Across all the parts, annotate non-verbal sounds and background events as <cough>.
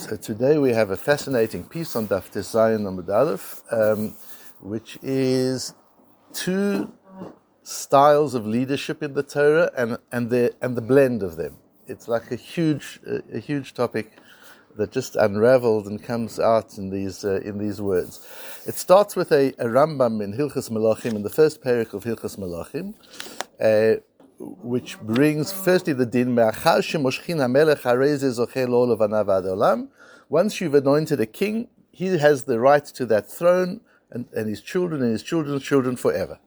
So today we have a fascinating piece on Daf Tezayin Amud Aleph, um, which is two styles of leadership in the Torah and, and, the, and the blend of them. It's like a huge, a, a huge topic that just unraveled and comes out in these, uh, in these words. It starts with a, a Rambam in Hilchas Melachim, in the first parak of Hilchas Melachim, uh, which brings firstly the din once you've anointed a king, he has the right to that throne and, and his children and his children's children forever.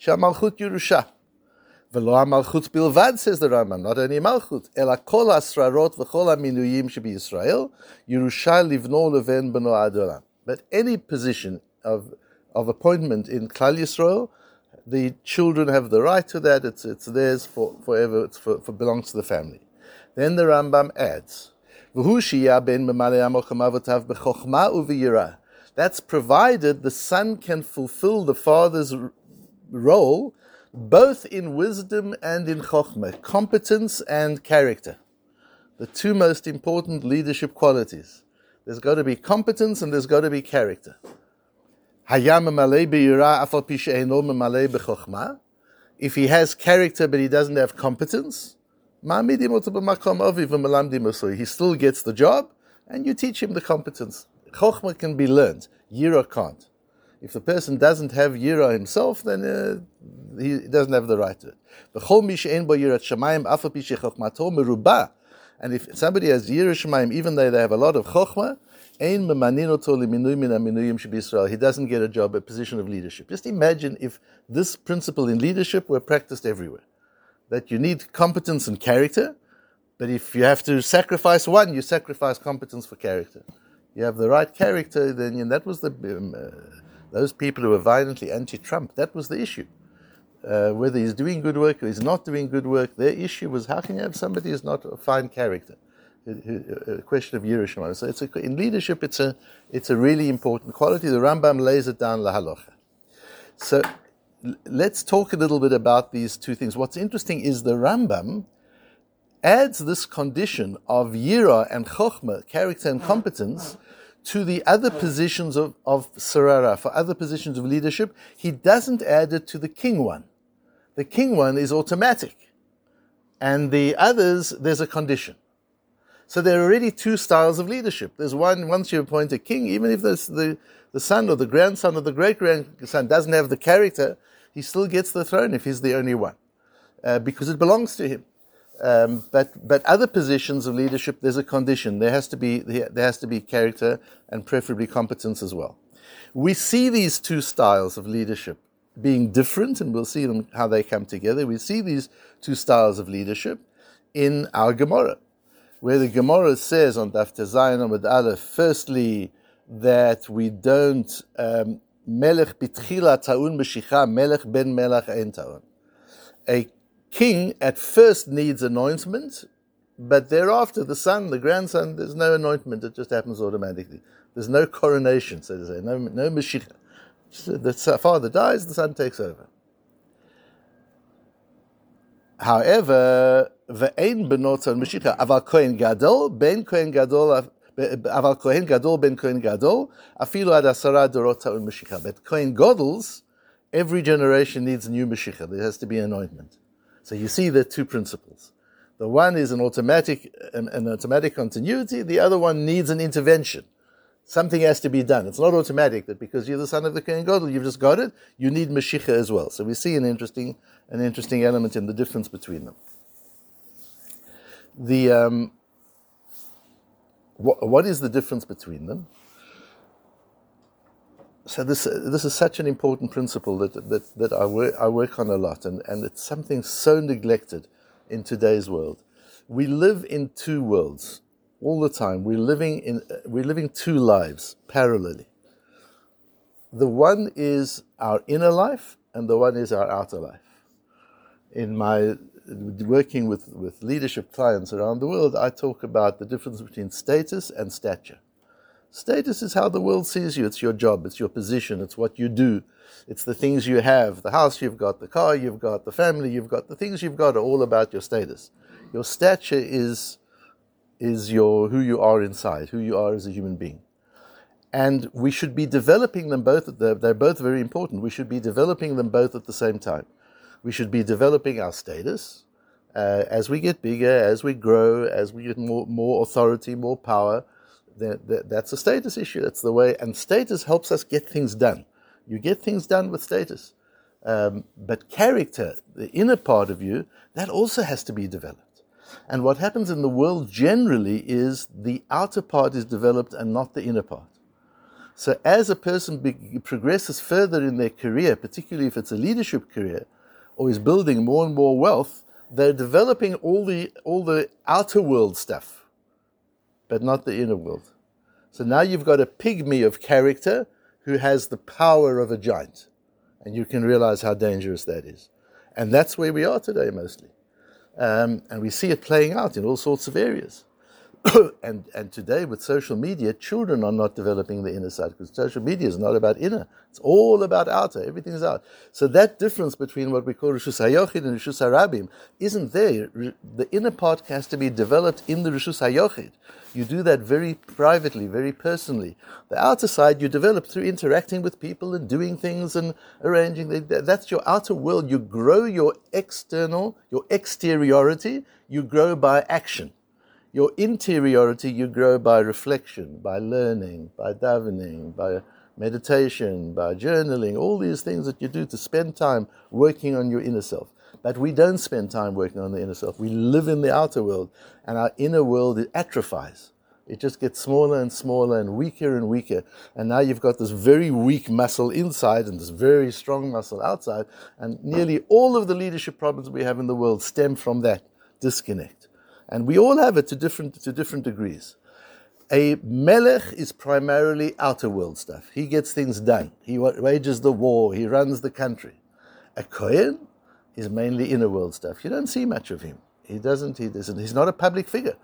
Shamalchut Yerusha. V'lo malchut bilvad, says the Rambam, not only malchut, ela kol asrarot v'chol aminuyim shebi Yisrael, Yerusha livno leven beno adolam. But any position of, of appointment in Klal Yisrael, the children have the right to that. It's, it's theirs for, forever. It for, for belongs to the family. Then the Rambam adds, That's provided the son can fulfill the father's role both in wisdom and in chokhmah, competence and character. The two most important leadership qualities. There's got to be competence and there's got to be character. If he has character but he doesn't have competence, he still gets the job and you teach him the competence. Chokhmah can be learned, Yira can't. If the person doesn't have Yira himself, then uh, he doesn't have the right to it. And if somebody has Yira Shemaim, even though they have a lot of Chokhmah, he doesn't get a job, a position of leadership. Just imagine if this principle in leadership were practiced everywhere. That you need competence and character, but if you have to sacrifice one, you sacrifice competence for character. You have the right character, then know, that was the um, uh, those people who were violently anti-Trump. That was the issue. Uh, whether he's doing good work or he's not doing good work, their issue was how can you have somebody who's not a fine character? a question of Yira Shemaim. So it's a, in leadership, it's a, it's a really important quality. The Rambam lays it down lahalocha. So let's talk a little bit about these two things. What's interesting is the Rambam adds this condition of yira and chokhmah, character and competence, to the other positions of, of sarara, for other positions of leadership. He doesn't add it to the king one. The king one is automatic. And the others, there's a condition. So there are already two styles of leadership. There's one, once you appoint a king, even if the, the son or the grandson or the great grandson doesn't have the character, he still gets the throne if he's the only one, uh, because it belongs to him. Um, but but other positions of leadership, there's a condition. There has to be there has to be character and preferably competence as well. We see these two styles of leadership being different, and we'll see them how they come together. We see these two styles of leadership in our Gemara where the Gemara says on Daf Tezayin Amud Aleph, firstly, that we don't um, melech bitchila taun b'shicha melech ben melech ein taun. A king at first needs anointment, but thereafter the son, the grandson, there's no anointment. It just happens automatically. There's no coronation, so to say, no no mashiach. The father dies, the son takes over. However, ve'ein benotzon mishika aval kohen gadol ben kohen gadol aval kohen gadol ben kohen gadol afilu ad asara dorot ha'un mishika. But kohen godels, every generation needs a new mishika. There has to be anointment. So you see the two principles. The one is an automatic, an, an automatic continuity. The other one needs an intervention. Something has to be done. It's not automatic that because you're the son of the Kohen Gadol, you've just got it. You need Mashiach as well. So we see an interesting, an interesting element in the difference between them the um, what, what is the difference between them? So this this is such an important principle that that, that I work I work on a lot, and, and it's something so neglected in today's world. We live in two worlds all the time. We're living in we're living two lives parallelly. The one is our inner life, and the one is our outer life. In my working with, with leadership clients around the world, I talk about the difference between status and stature. Status is how the world sees you. It's your job, it's your position, it's what you do, it's the things you have the house you've got, the car you've got, the family you've got, the things you've got are all about your status. Your stature is is your who you are inside, who you are as a human being. And we should be developing them both. The, they're both very important. We should be developing them both at the same time. We should be developing our status uh, as we get bigger, as we grow, as we get more, more authority, more power. That, that, that's a status issue. That's the way. And status helps us get things done. You get things done with status. Um, but character, the inner part of you, that also has to be developed. And what happens in the world generally is the outer part is developed and not the inner part. So as a person be- progresses further in their career, particularly if it's a leadership career, or is building more and more wealth, they're developing all the all the outer world stuff, but not the inner world. So now you've got a pygmy of character who has the power of a giant, and you can realize how dangerous that is. And that's where we are today mostly, um, and we see it playing out in all sorts of areas. <coughs> and, and today with social media, children are not developing the inner side because social media is not about inner. It's all about outer. Everything is out. So that difference between what we call Rishus HaYochid and Rishus HaRabim isn't there. The inner part has to be developed in the Rishus HaYochid. You do that very privately, very personally. The outer side you develop through interacting with people and doing things and arranging. That's your outer world. You grow your external, your exteriority, you grow by action your interiority you grow by reflection, by learning, by davening, by meditation, by journaling, all these things that you do to spend time working on your inner self. But we don't spend time working on the inner self. We live in the outer world, and our inner world it atrophies. It just gets smaller and smaller and weaker and weaker. And now you've got this very weak muscle inside and this very strong muscle outside. And nearly all of the leadership problems we have in the world stem from that disconnect. And we all have it to different, to different degrees. A melech is primarily outer world stuff. He gets things done. He wages the war. He runs the country. A kohen is mainly inner world stuff. You don't see much of him. He doesn't. He doesn't. He's not a public figure.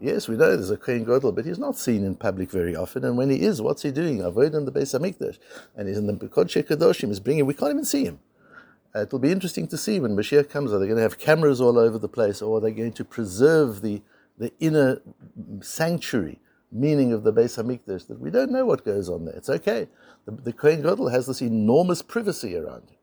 Yes, we know there's a kohen gadol, but he's not seen in public very often. And when he is, what's he doing? Avoid in the Beis Hamikdash, and he's in the Kodesh Kadoshim. He's bringing. We can't even see him. Uh, it'll be interesting to see when Mashiach comes. Are they going to have cameras all over the place, or are they going to preserve the, the inner sanctuary meaning of the Beis Hamikdash? That we don't know what goes on there. It's okay. The, the Kohen Gadol has this enormous privacy around him,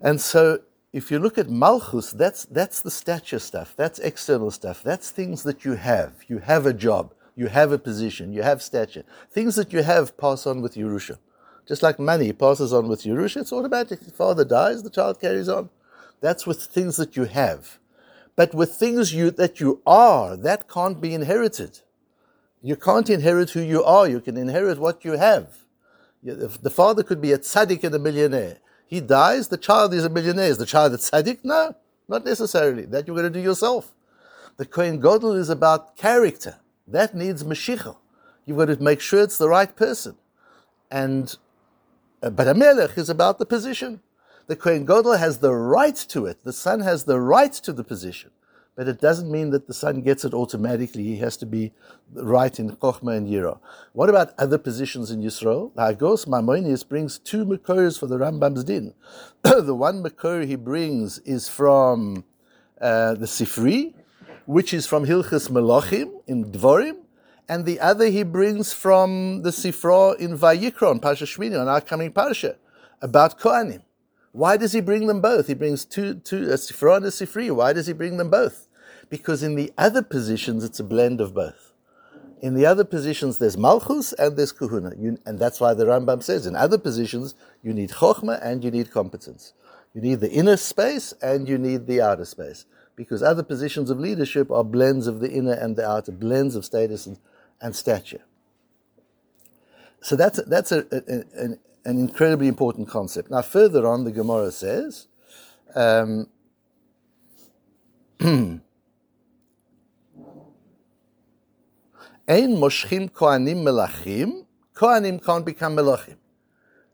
and so if you look at Malchus, that's that's the stature stuff. That's external stuff. That's things that you have. You have a job. You have a position. You have stature. Things that you have pass on with Yerusha. Just like money passes on with Yerusha, it's automatic. The father dies, the child carries on. That's with things that you have. But with things you, that you are, that can't be inherited. You can't inherit who you are. You can inherit what you have. The father could be a tzaddik and a millionaire. He dies, the child is a millionaire. Is the child a tzaddik? No, not necessarily. That you're going to do yourself. The Kohen Gadol is about character. That needs Mashiach. You've got to make sure it's the right person. And but a melech is about the position. The Kohen Gadol has the right to it. The son has the right to the position. But it doesn't mean that the son gets it automatically. He has to be right in Chochmah and Yira. What about other positions in Yisrael? Hagos Maimonis brings two Makors for the Rambam's din. <coughs> the one Makor he brings is from uh, the Sifri, which is from Hilchas Melachim in Dvorim, and the other he brings from the Sifra in Vayikron, Parsha Shmini, on our coming Parsha, about Kohanim. Why does he bring them both? He brings two, two a Sifra and a Sifri. Why does he bring them both? Because in the other positions, it's a blend of both. In the other positions, there's Malchus and there's Kahuna. You, and that's why the Rambam says in other positions, you need Chokhmah and you need competence. You need the inner space and you need the outer space. Because other positions of leadership are blends of the inner and the outer, blends of status and and stature. So that's, that's a, a, an, an, incredibly important concept. Now, further on, the Gemara says, um, <clears throat> Ein moshchim kohanim melachim, kohanim can't become melachim.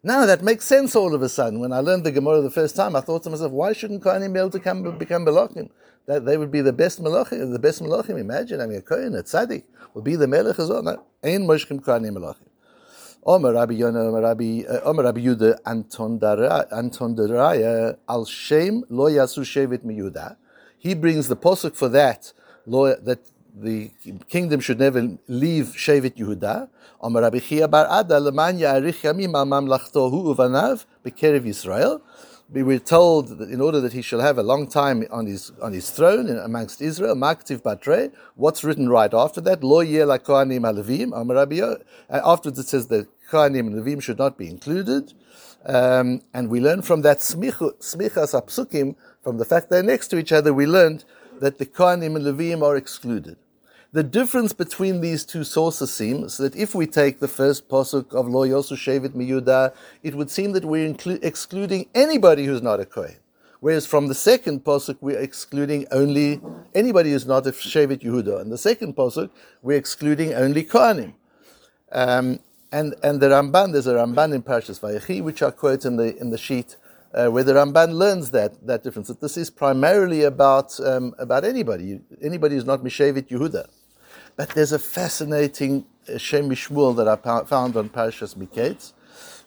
Now that makes sense all of a sudden. When I learned the Gemara the first time, I thought to myself, why shouldn't kohanim be able to come, become melachim? That they would be the best melachim, the best melachim. Imagine, I mean, a kohen, a tzaddik, would be the melech as well. No, ein moshkim kohanim melachim. Omer Rabbi Yonah, Omer Rabbi, uh, Omer Rabbi Yudah, Anton Daraya, al Shem lo yasu shevet miyuda. He brings the posuk for that, that the kingdom should never leave Shevet Yehuda. Amar Rabbi Chia bar Ada leman ya'arich yamim al mamlachto uvanav bekerev Yisrael. We were told that in order that he shall have a long time on his on his throne amongst Israel, Maktiv Batre. What's written right after that? Lo la kohanim Rabbi. Afterwards it says that kohanim and levim should not be included. Um, and we learn from that smichas apsukim, from the fact they're next to each other, we learned that the Kohanim and Levim are excluded. The difference between these two sources seems that if we take the first posuk of Lo Yosu Shevet Miyuda, it would seem that we're inclu- excluding anybody who's not a Kohen. Whereas from the second posuk, we're excluding only anybody who's not a Shevet Yehuda. And the second posuk, we're excluding only Kohanim. Um, and, and the Ramban, there's a Ramban in Parashas Vayechi, which I quote in the, in the sheet, uh, where the Ramban learns that, that difference, that this is primarily about, um, about anybody, anybody who's not Mishavit Yehuda. But there's a fascinating uh, Shem Mishmuel that I found on Parashas Miketz,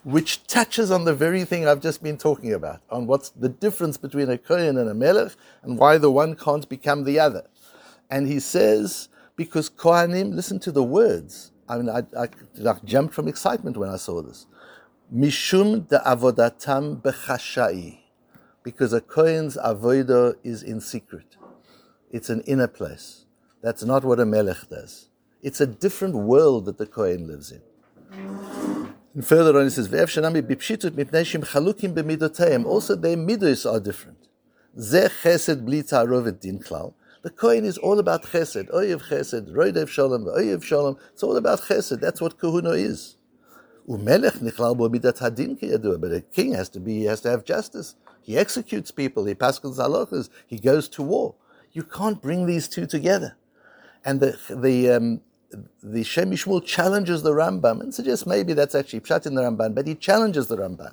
which touches on the very thing I've just been talking about, on what's the difference between a Kohen and a Melech, and why the one can't become the other. And he says, because Kohanim, listen to the words, I mean, I, I, I, jumped from excitement when I saw this. Mishum de avodatam bechashai. Because a Kohen's avodah is in secret. It's an inner place. That's not what a melech does. It's a different world that the Kohen lives in. And further on, he says, Also, their midos are different. Zeh chesed bli ta'arovet din klal. The Kohen is all about chesed. Oyev chesed, roidev shalom, oyev shalom. It's all about chesed. That's what kahuna is. Umelech nichlal bo midat hadin But a king has to be, he has to have justice. He executes people. He passes halachas. He goes to war. You can't bring these two together. And the the um, the Shem Mishmuel challenges the Rambam and suggests maybe that's actually pshat in the Ramban, but he challenges the Ramban.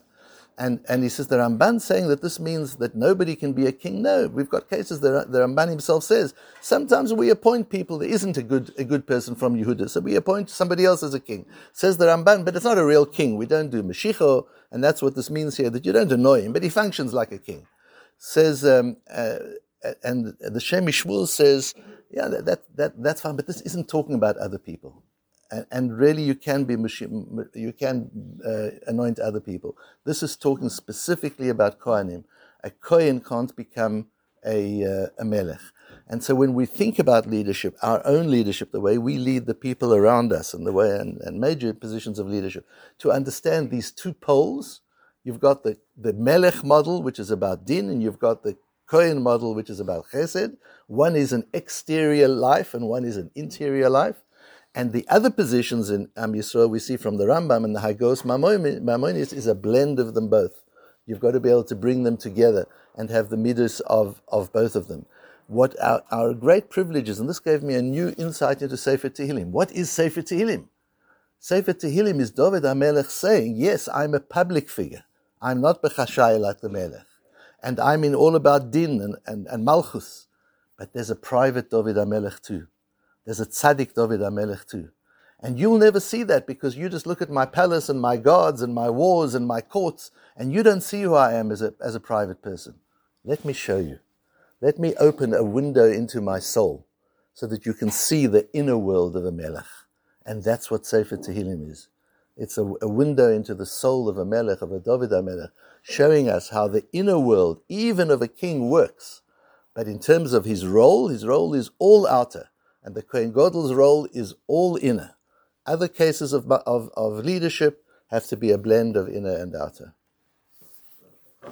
And, and he says the Ramban saying that this means that nobody can be a king. No, we've got cases that the Ramban himself says sometimes we appoint people there isn't a good a good person from Yehuda, so we appoint somebody else as a king. Says the Ramban, but it's not a real king. We don't do Mashiach, and that's what this means here that you don't annoy him, but he functions like a king. Says um, uh, and the Shem Mishmuel says, yeah, that, that, that that's fine, but this isn't talking about other people and, and really you can be you can uh, anoint other people. This is talking specifically about kohanim. A kohen can't become a, uh, a melech. And so when we think about leadership, our own leadership, the way we lead the people around us and the way and, and major positions of leadership, to understand these two poles, you've got the, the melech model, which is about din, and you've got the Kohen model, which is about chesed. One is an exterior life and one is an interior life. And the other positions in Am Yisrael we see from the Rambam and the Hagos Maimonis is a blend of them both. You've got to be able to bring them together and have the midas of, of both of them. What our, our great privilege is, and this gave me a new insight into Sefer Tehillim. What is Sefer Tehillim? Sefer Tehillim is David HaMelech saying, yes, I'm a public figure. I'm not Bechashai like the Melech. And I'm in all about Din and, and, and Malchus. But there's a private David HaMelech too. There's a tzaddik David HaMelech too. And you'll never see that because you just look at my palace and my guards and my wars and my courts, and you don't see who I am as a, as a private person. Let me show you. Let me open a window into my soul so that you can see the inner world of a melech. And that's what Sefer Tehillim is. It's a, a, window into the soul of a melech, of a David HaMelech, showing us how the inner world, even of a king, works. But in terms of his role, his role is all outer and the Kohen Gadol's role is all inner. Other cases of, of, of leadership have to be a blend of inner and outer. Uh,